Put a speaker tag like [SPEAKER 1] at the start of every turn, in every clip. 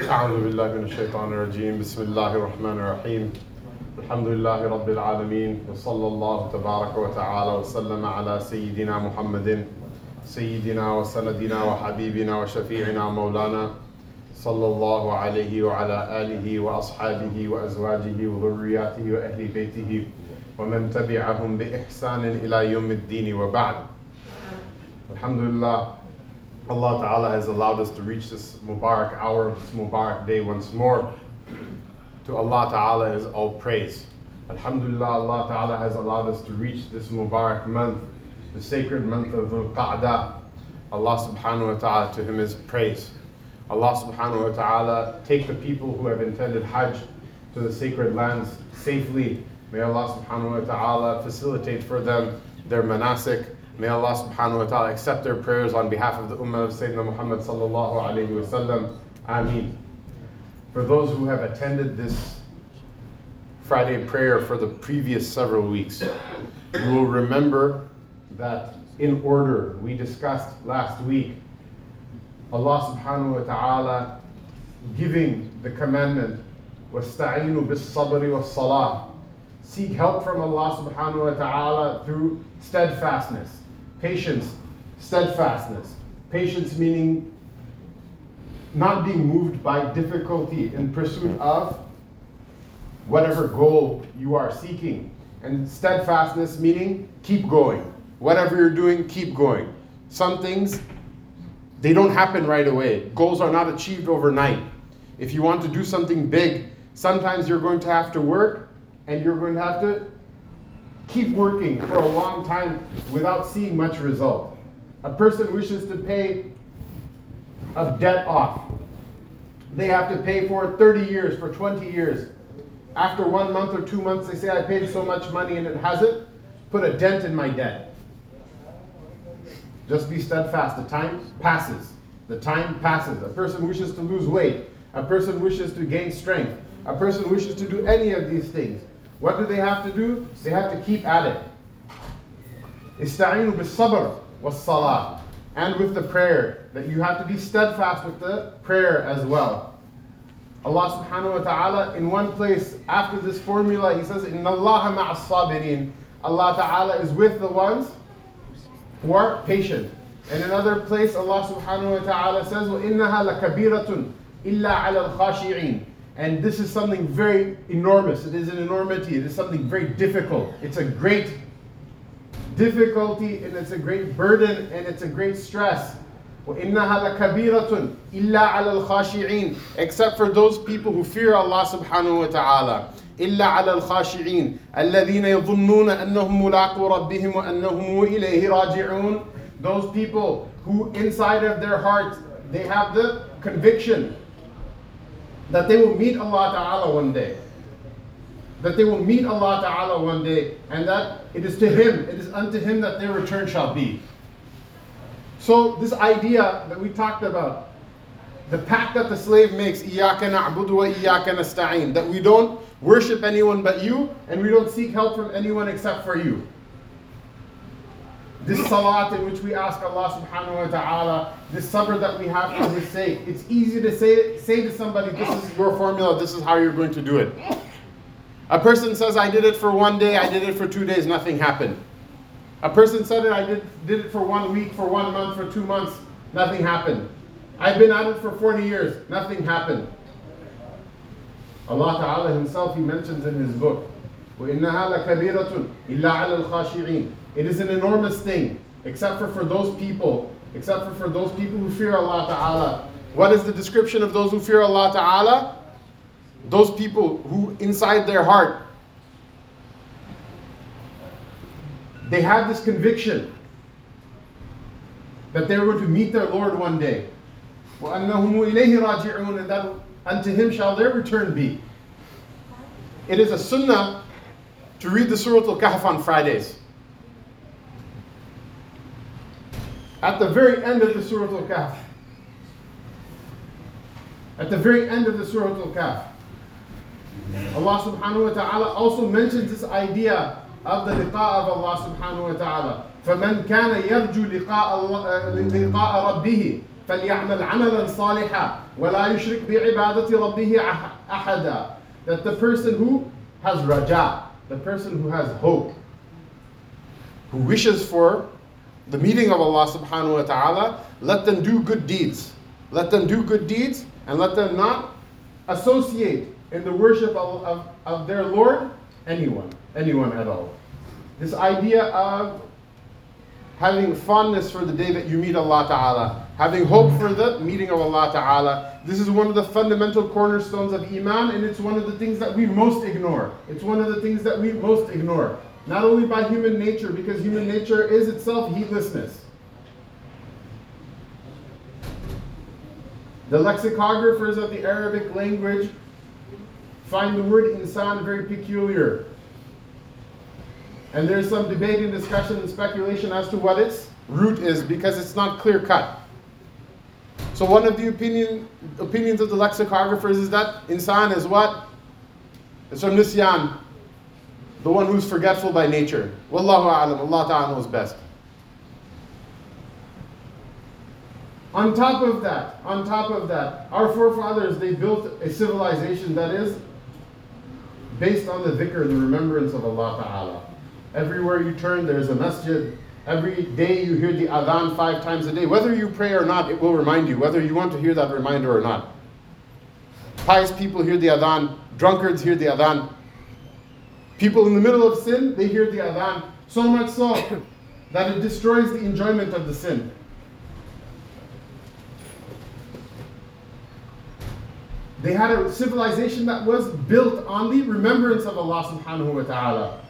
[SPEAKER 1] أعوذ بالله من الشيطان الرجيم. بسم الله الرحمن الرحيم. الحمد لله رب العالمين وصلى الله تبارك وتعالى وسلم على سيدنا محمد سيدنا وسندنا وحبيبنا وشفيعنا مولانا صلى الله عليه وعلى آله وأصحابه وأزواجه وذرياته وأهل بيته ومن تبعهم بإحسان إلى يوم الدين وبعد. Alhamdulillah, Allah Ta'ala has allowed us to reach this Mubarak hour, this Mubarak day once more. To Allah Ta'ala is all praise. Alhamdulillah, Allah Ta'ala has allowed us to reach this Mubarak month, the sacred month of Dhul Qa'dah. Allah Subhanahu wa Ta'ala, to Him is praise. Allah Subhanahu wa Ta'ala take the people who have intended Hajj to the sacred lands safely. May Allah Subhanahu wa Ta'ala facilitate for them their manasik. May Allah subhanahu wa ta'ala accept their prayers on behalf of the Ummah of Sayyidina Muhammad sallallahu alayhi wa sallam. Ameen. For those who have attended this Friday prayer for the previous several weeks, you will remember that in order we discussed last week Allah subhanahu wa ta'ala giving the commandment وَاسْتَعِينُوا بِالصَّبْرِ وَالصَّلَاةِ Seek help from Allah subhanahu wa ta'ala through steadfastness, patience, steadfastness. Patience meaning not being moved by difficulty in pursuit of whatever goal you are seeking. And steadfastness meaning keep going. Whatever you're doing, keep going. Some things, they don't happen right away. Goals are not achieved overnight. If you want to do something big, sometimes you're going to have to work and you're going to have to keep working for a long time without seeing much result. A person wishes to pay a debt off. They have to pay for 30 years, for 20 years. After one month or two months, they say, I paid so much money and it hasn't put a dent in my debt. Just be steadfast. The time passes. The time passes. A person wishes to lose weight. A person wishes to gain strength. A person wishes to do any of these things. What do they have to do? They have to keep at it. Ista'inu bis-sabr was-salah. And with the prayer, that you have to be steadfast with the prayer as well. Allah subhanahu wa ta'ala, in one place after this formula, He says, Inna Allah ma'as sabirin. Allah ta'ala is with the ones who are patient. In another place, Allah subhanahu wa ta'ala says, وَإِنَّهَا لَكَبِيرَةٌ إِلَّا عَلَى الْخَاشِعِينَ and this is something very enormous. It is an enormity. It is something very difficult. It's a great difficulty and it's a great burden and it's a great stress. وَإِنَّهَا لَكَبِيرَةٌ إِلَّا عَلَى الْخَاشِعِينَ Except for those people who fear Allah subhanahu wa ta'ala. إِلَّا عَلَى الْخَاشِعِينَ الَّذِينَ يَظُنُّونَ أَنَّهُمْ مُلَاقُو رَبِّهِمْ وَأَنَّهُمْ إِلَيْهِ رَاجِعُونَ Those people who inside of their hearts, they have the conviction that they will meet Allah Ta'ala one day. That they will meet Allah Ta'ala one day, and that it is to Him, it is unto Him that their return shall be. So, this idea that we talked about, the pact that the slave makes, That we don't worship anyone but you, and we don't seek help from anyone except for you. This salat in which we ask Allah subhanahu wa ta'ala, this sabr that we have for His sake, it's easy to say, say to somebody, this is your formula, this is how you're going to do it. A person says, I did it for one day, I did it for two days, nothing happened. A person said it, I did, did it for one week, for one month, for two months, nothing happened. I've been at it for 40 years, nothing happened. Allah Ta'ala Himself, He mentions in His book, وَإِنَّهَا لَكَبِيرَةٌ إِلَّا عَلَى الْخَاشِعِينَ It is an enormous thing, except for for those people, except for for those people who fear Allah Ta'ala. What is the description of those who fear Allah Ta'ala? Those people who inside their heart, they have this conviction that they're going to meet their Lord one day. وَأَنَّهُمْ إِلَيْهِ رَاجِعُونَ And that unto Him shall their return be. It is a sunnah to read the Surah Al-Kahf on Fridays. At the very end of the Surah Al-Kahf. At the very end of the Surah Al-Kahf. Allah subhanahu wa ta'ala also mentions this idea of the liqa of Allah subhanahu wa ta'ala. فمن كان يرجو لقاء الله لقاء ربه فليعمل عملا صالحا وَلَا يُشْرِكْ بِعِبَادَةِ رَبِّهِ أَحَدًا That the person who has raja, the person who has hope, who wishes for the meeting of Allah subhanahu wa ta'ala, let them do good deeds. Let them do good deeds and let them not associate in the worship of, of, of their Lord anyone, anyone at all. This idea of having fondness for the day that you meet Allah Ta'ala, having hope for the meeting of Allah Ta'ala. This is one of the fundamental cornerstones of Iman, and it's one of the things that we most ignore. It's one of the things that we most ignore. Not only by human nature, because human nature is itself heedlessness. The lexicographers of the Arabic language find the word insan very peculiar. And there's some debate and discussion and speculation as to what its root is because it's not clear cut. So one of the opinion, opinions of the lexicographers is that insan is what? It's from nisyan, the one who's forgetful by nature. Wallahu a'lam, Allah ta'ala knows best. On top of that, on top of that, our forefathers, they built a civilization that is based on the dhikr, the remembrance of Allah Ta'ala. Everywhere you turn, there's a masjid. Every day you hear the adhan five times a day. Whether you pray or not, it will remind you, whether you want to hear that reminder or not. Pious people hear the adhan, drunkards hear the adhan. People in the middle of sin, they hear the adhan. So much so that it destroys the enjoyment of the sin. They had a civilization that was built on the remembrance of Allah subhanahu wa ta'ala.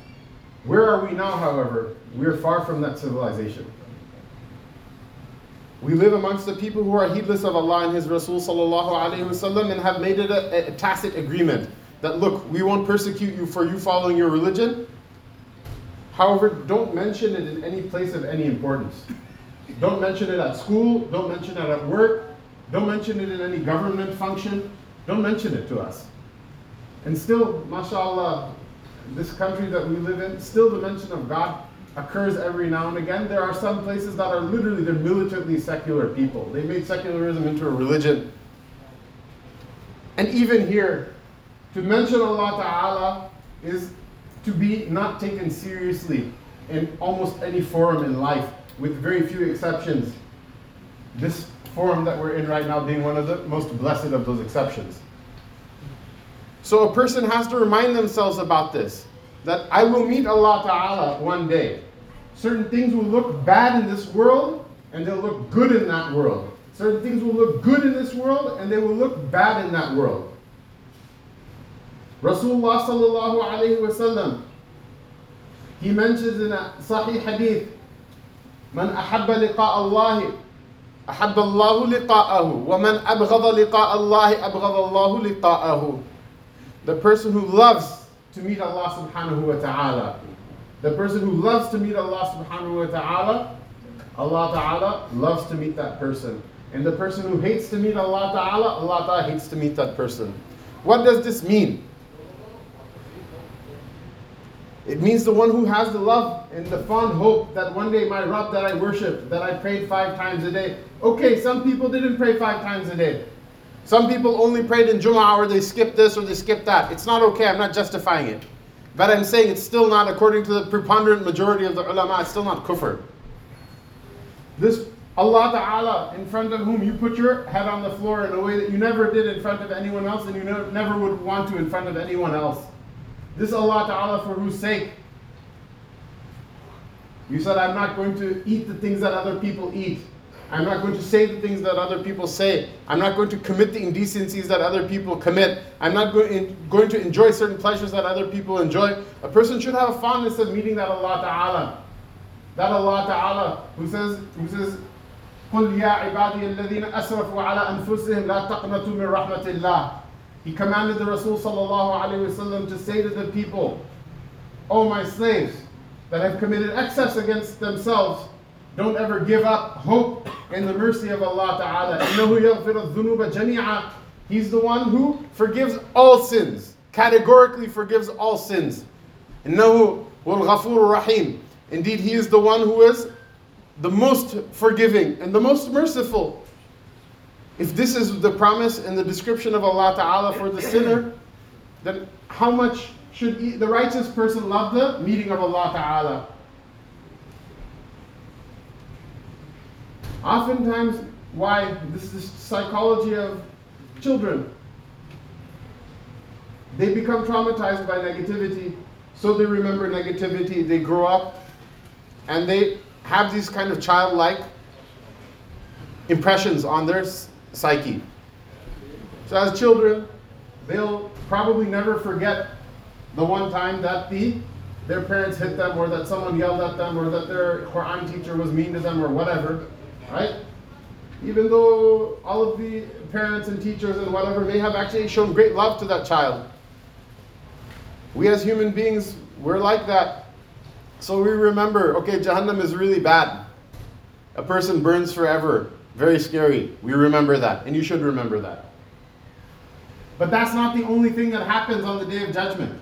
[SPEAKER 1] Where are we now, however? We are far from that civilization. We live amongst the people who are heedless of Allah and His Rasul wasallam and have made it a, a tacit agreement that look, we won't persecute you for you following your religion. However, don't mention it in any place of any importance. Don't mention it at school, don't mention it at work, don't mention it in any government function, don't mention it to us. And still, mashallah, this country that we live in, still the mention of God occurs every now and again. There are some places that are literally, they're militantly secular people. They made secularism into a religion. And even here, to mention Allah Ta'ala is to be not taken seriously in almost any forum in life, with very few exceptions. This forum that we're in right now being one of the most blessed of those exceptions. So a person has to remind themselves about this that I will meet Allah Ta'ala one day. Certain things will look bad in this world and they'll look good in that world. Certain things will look good in this world and they will look bad in that world. Rasulullah sallallahu alayhi wasallam, he mentions in a Sahih Hadith, من أحب لقاء الله أحب الله لقاءه ومن أبغض لقاء الله أبغض الله لقاءه the person who loves to meet Allah subhanahu wa ta'ala. The person who loves to meet Allah subhanahu wa ta'ala, Allah ta'ala loves to meet that person. And the person who hates to meet Allah ta'ala, Allah ta'ala hates to meet that person. What does this mean? It means the one who has the love and the fond hope that one day my Rabb that I worship, that I prayed five times a day. Okay, some people didn't pray five times a day. Some people only prayed in Jum'ah or they skipped this or they skipped that. It's not okay, I'm not justifying it. But I'm saying it's still not, according to the preponderant majority of the ulama, it's still not kufr. This Allah Ta'ala, in front of whom you put your head on the floor in a way that you never did in front of anyone else and you never would want to in front of anyone else. This Allah Ta'ala for whose sake you said, I'm not going to eat the things that other people eat. I'm not going to say the things that other people say. I'm not going to commit the indecencies that other people commit. I'm not going, going to enjoy certain pleasures that other people enjoy. A person should have a fondness of meeting that Allah Ta'ala. That Allah Ta'ala who says, who says, قل يا عبادي الذين أسرفوا على أنفسهم لا تقنطوا من رحمة الله. He commanded the Rasul sallallahu alayhi wasallam to say to the people, O my slaves that have committed excess against themselves, don't ever give up hope in the mercy of Allah Ta'ala. He's the one who forgives all sins, categorically forgives all sins. Rahim. Indeed, He is the one who is the most forgiving and the most merciful. If this is the promise and the description of Allah Ta'ala for the sinner, then how much should the righteous person love the meeting of Allah Ta'ala? Oftentimes, why? This is psychology of children. They become traumatized by negativity, so they remember negativity. They grow up and they have these kind of childlike impressions on their psyche. So, as children, they'll probably never forget the one time that the their parents hit them or that someone yelled at them or that their Quran teacher was mean to them or whatever, right? Even though all of the parents and teachers and whatever may have actually shown great love to that child. We as human beings, we're like that. So we remember, okay, Jahannam is really bad. A person burns forever. Very scary. We remember that, and you should remember that. But that's not the only thing that happens on the day of judgment.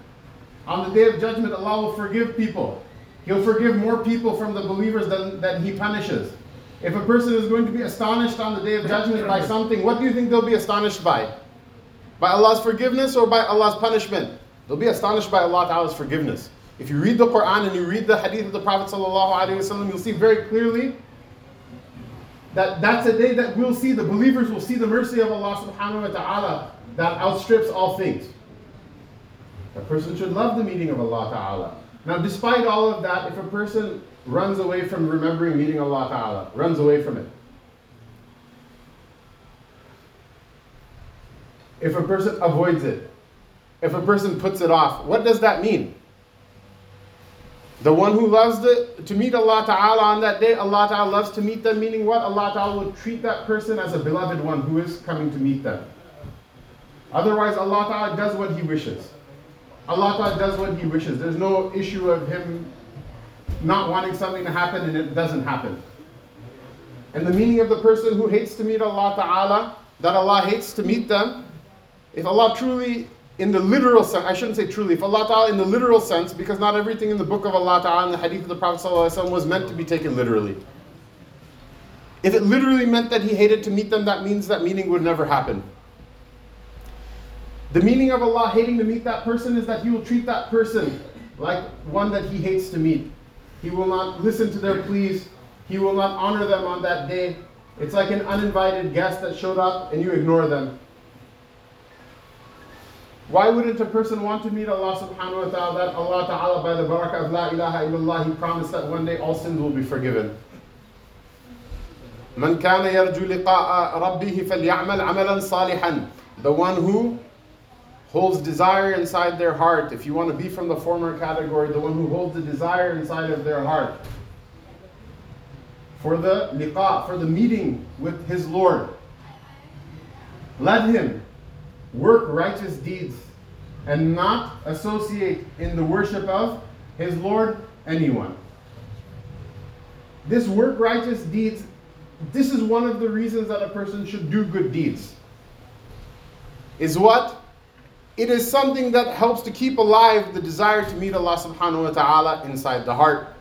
[SPEAKER 1] On the day of judgment, Allah will forgive people. He'll forgive more people from the believers than, than He punishes. If a person is going to be astonished on the day of judgment by something, what do you think they'll be astonished by? By Allah's forgiveness or by Allah's punishment? They'll be astonished by Allah Ta'ala's forgiveness. If you read the Quran and you read the hadith of the Prophet ﷺ, you'll see very clearly that that's a day that we'll see, the believers will see the mercy of Allah subhanahu wa ta'ala that outstrips all things. A person should love the meaning of Allah ta'ala. Now, despite all of that, if a person runs away from remembering meeting Allah ta'ala, runs away from it, if a person avoids it, if a person puts it off, what does that mean? The one who loves the, to meet Allah Ta'ala on that day, Allah Ta'ala loves to meet them, meaning what? Allah Ta'ala will treat that person as a beloved one who is coming to meet them. Otherwise, Allah Ta'ala does what He wishes. Allah Ta'ala does what He wishes. There's no issue of Him not wanting something to happen and it doesn't happen. And the meaning of the person who hates to meet Allah Ta'ala, that Allah hates to meet them, if Allah truly in the literal sense, I shouldn't say truly, if Allah Ta'ala in the literal sense, because not everything in the book of Allah Ta'ala and the hadith of the Prophet was meant to be taken literally. If it literally meant that he hated to meet them, that means that meaning would never happen. The meaning of Allah hating to meet that person is that He will treat that person like one that He hates to meet. He will not listen to their pleas. He will not honor them on that day. It's like an uninvited guest that showed up and you ignore them. Why wouldn't a person want to meet Allah subhanahu wa ta'ala that Allah ta'ala by the barakah of La ilaha illallah He promised that one day all sins will be forgiven. من كان يرجو لقاء ربه فليعمل عملا صالحا The one who holds desire inside their heart. If you want to be from the former category, the one who holds the desire inside of their heart for the liqa, for the meeting with his Lord. Let him work righteous deeds and not associate in the worship of his Lord anyone. This work righteous deeds, this is one of the reasons that a person should do good deeds. Is what? It is something that helps to keep alive the desire to meet Allah subhanahu wa ta'ala inside the heart.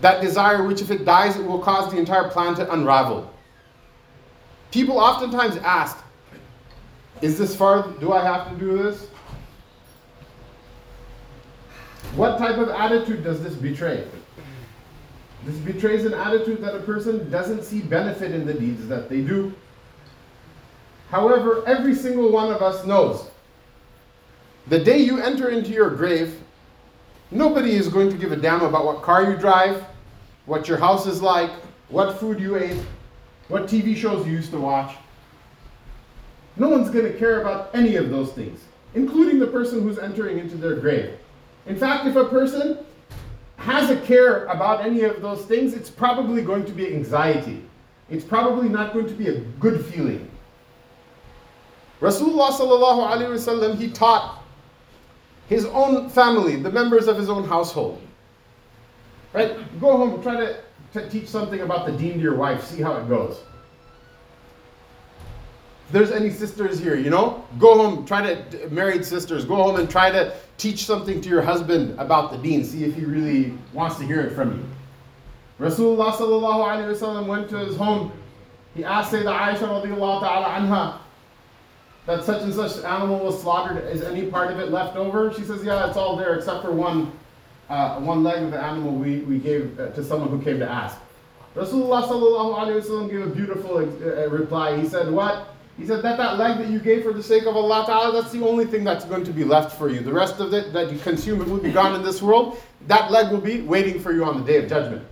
[SPEAKER 1] That desire, which if it dies, it will cause the entire plan to unravel. People oftentimes ask, is this fard? Do I have to do this? What type of attitude does this betray? This betrays an attitude that a person doesn't see benefit in the deeds that they do. However, every single one of us knows the day you enter into your grave, nobody is going to give a damn about what car you drive, what your house is like, what food you ate, what TV shows you used to watch. No one's going to care about any of those things, including the person who's entering into their grave. In fact, if a person has a care about any of those things, it's probably going to be anxiety. It's probably not going to be a good feeling. Rasulullah sallallahu alaihi wasallam he taught his own family, the members of his own household. Right? Go home, try to, teach something about the deen to your wife, see how it goes If there's any sisters here, you know, go home, try to, married sisters, go home and try to teach something to your husband about the deen, see if he really wants to hear it from you. Rasulullah sallallahu went to his home He asked Sayyidah Aisha radiallahu ta'ala anha that such and such animal was slaughtered. Is any part of it left over? She says, yeah, it's all there except for one, uh, one leg of the animal we, we gave uh, to someone who came to ask. Rasulullah gave a beautiful uh, reply. He said, what? He said that that leg that you gave for the sake of Allah Ta'ala, that's the only thing that's going to be left for you. The rest of it that you consume, it will be gone in this world. That leg will be waiting for you on the day of judgment.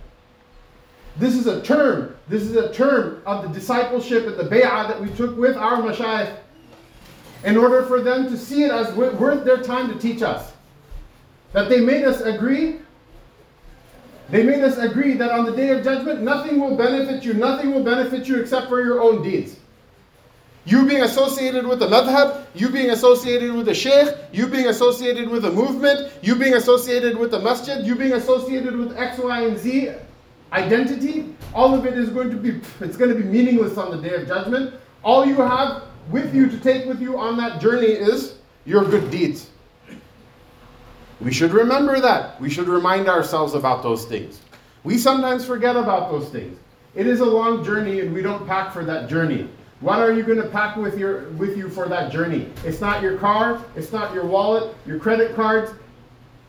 [SPEAKER 1] This is a term, this is a term of the discipleship and the bay'ah that we took with our mashayikh in order for them to see it as worth their time to teach us. That they made us agree they made us agree that on the day of judgment, nothing will benefit you, nothing will benefit you except for your own deeds. You being associated with the madhab, you being associated with the sheikh, you being associated with the movement, you being associated with the masjid, you being associated with X, Y, and Z identity, all of it is going to be it's going to be meaningless on the day of judgment. All you have with you to take with you on that journey is your good deeds. We should remember that. We should remind ourselves about those things. We sometimes forget about those things. It is a long journey and we don't pack for that journey. What are you going to pack with your with you for that journey? It's not your car, it's not your wallet, your credit cards,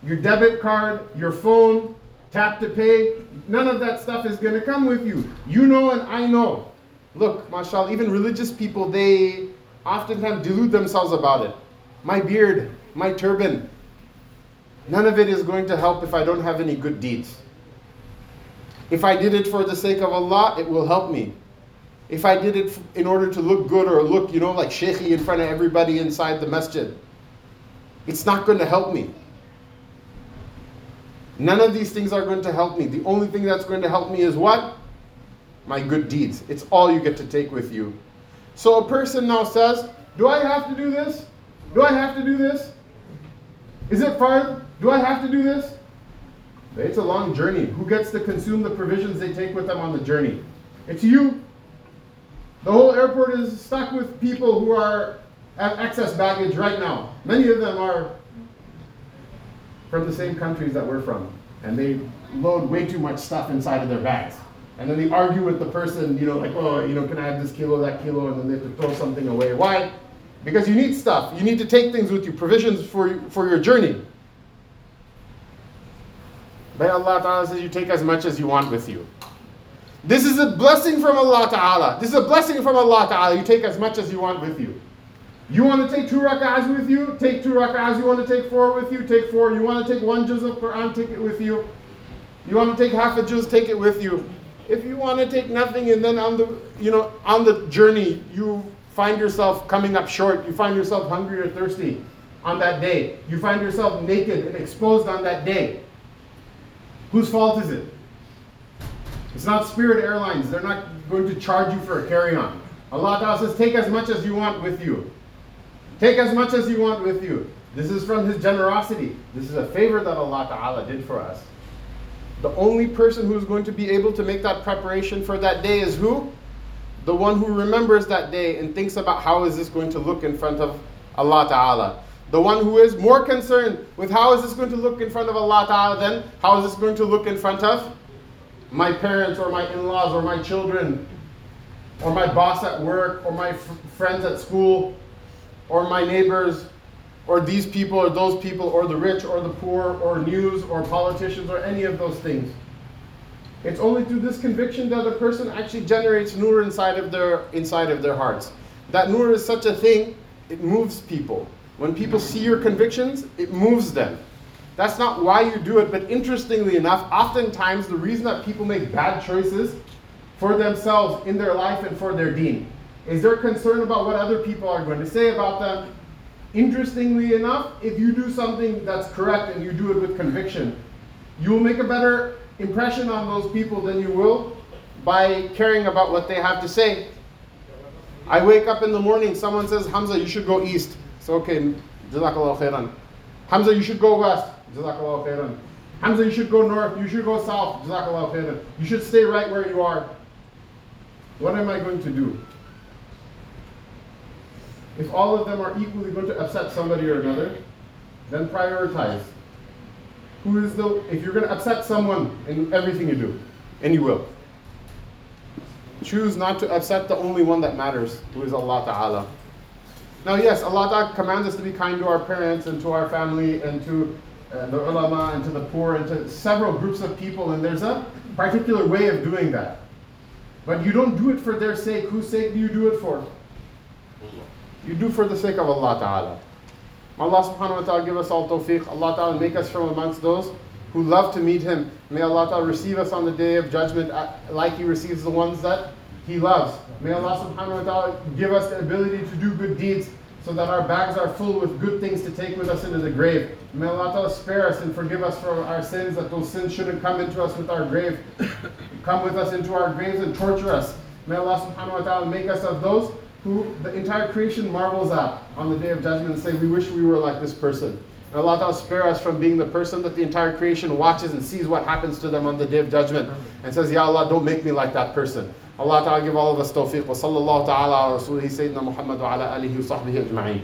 [SPEAKER 1] your debit card, your phone, tap to pay. None of that stuff is going to come with you. You know and I know. Look, mashallah, even religious people they oftentimes delude themselves about it. My beard, my turban, None of it is going to help if I don't have any good deeds. If I did it for the sake of Allah, it will help me. If I did it in order to look good or look, you know, like shaykhy in front of everybody inside the masjid, it's not going to help me. None of these things are going to help me. The only thing that's going to help me is what? My good deeds. It's all you get to take with you. So a person now says, Do I have to do this? Do I have to do this? Is it fard? Do I have to do this? It's a long journey. Who gets to consume the provisions they take with them on the journey? It's you. The whole airport is stuck with people who are have excess baggage right now. Many of them are from the same countries that we're from, and they load way too much stuff inside of their bags. And then they argue with the person, you know, like, oh, you know, can I have this kilo, that kilo, and then they have to throw something away. Why? Because you need stuff. You need to take things with you, provisions for, for your journey. But Allah Ta'ala says you take as much as you want with you. This is a blessing from Allah Ta'ala. This is a blessing from Allah Ta'ala. You take as much as you want with you. You want to take two rak'ahs with you? Take two rak'ahs. You want to take four with you? Take four. You want to take one juz of Quran? Take it with you. You want to take half a juz? Take it with you. If you want to take nothing and then on the you know on the journey you find yourself coming up short, you find yourself hungry or thirsty on that day, you find yourself naked and exposed on that day, whose fault is it? It's not Spirit Airlines. They're not going to charge you for a carry on. Allah Ta'ala says, take as much as you want with you. Take as much as you want with you. This is from His generosity. This is a favor that Allah Ta'ala did for us. The only person who is going to be able to make that preparation for that day is who? the one who remembers that day and thinks about how is this going to look in front of Allah Ta'ala. The one who is more concerned with how is this going to look in front of Allah Ta'ala than how is this going to look in front of my parents or my in-laws or my children or my boss at work or my f- friends at school or my neighbors or these people or those people or the rich or the poor or news or politicians or any of those things. It's only through this conviction that a person actually generates nur inside of their inside of their hearts. That nur is such a thing, it moves people. When people see your convictions, it moves them. That's not why you do it, but interestingly enough, oftentimes the reason that people make bad choices for themselves in their life and for their deen is they're concerned about what other people are going to say about them. Interestingly enough, if you do something that's correct and you do it with conviction, you will make a better impression on those people than you will by caring about what they have to say. I wake up in the morning, someone says, Hamza, you should go east. So, okay, Jazakallah khairan. Hamza, you should go west. Jazakallah khairan. Hamza, you should go north. You should go south. Jazakallah khairan. You should stay right where you are. What am I going to do? If all of them are equally going to upset somebody or another, then prioritize. Who is the, if you're going to upset someone in everything you do, and you will, choose not to upset the only one that matters, who is Allah Ta'ala. Now, yes, Allah Ta'ala commands us to be kind to our parents and to our family and to uh, the ulama and to the poor and to several groups of people, and there's a particular way of doing that. But you don't do it for their sake. Whose sake do you do it for? You do for the sake of Allah Ta'ala. May Allah subhanahu wa ta'ala give us all tawfiq. Allah Ta'ala make us from amongst those who love to meet Him. May Allah Ta'ala receive us on the day of judgment uh, like He receives the ones that He loves. May Allah subhanahu wa ta'ala give us the ability to do good deeds so that our bags are full with good things to take with us into the grave. May Allah Ta'ala spare us and forgive us for our sins, that those sins shouldn't come into us with our grave, come with us into our graves and torture us. May Allah subhanahu wa ta'ala make us of those who the entire creation marvels at on the day of judgment and say, We wish we were like this person. And Allah Ta'ala spare us from being the person that the entire creation watches and sees what happens to them on the day of judgment and says, Ya Allah, don't make me like that person. Allah Ta'ala give all of us tawfiq. Wa sallallahu ta'ala ala rasulihi Sayyidina Muhammad wa ala alihi wa sahbihi ajma'in.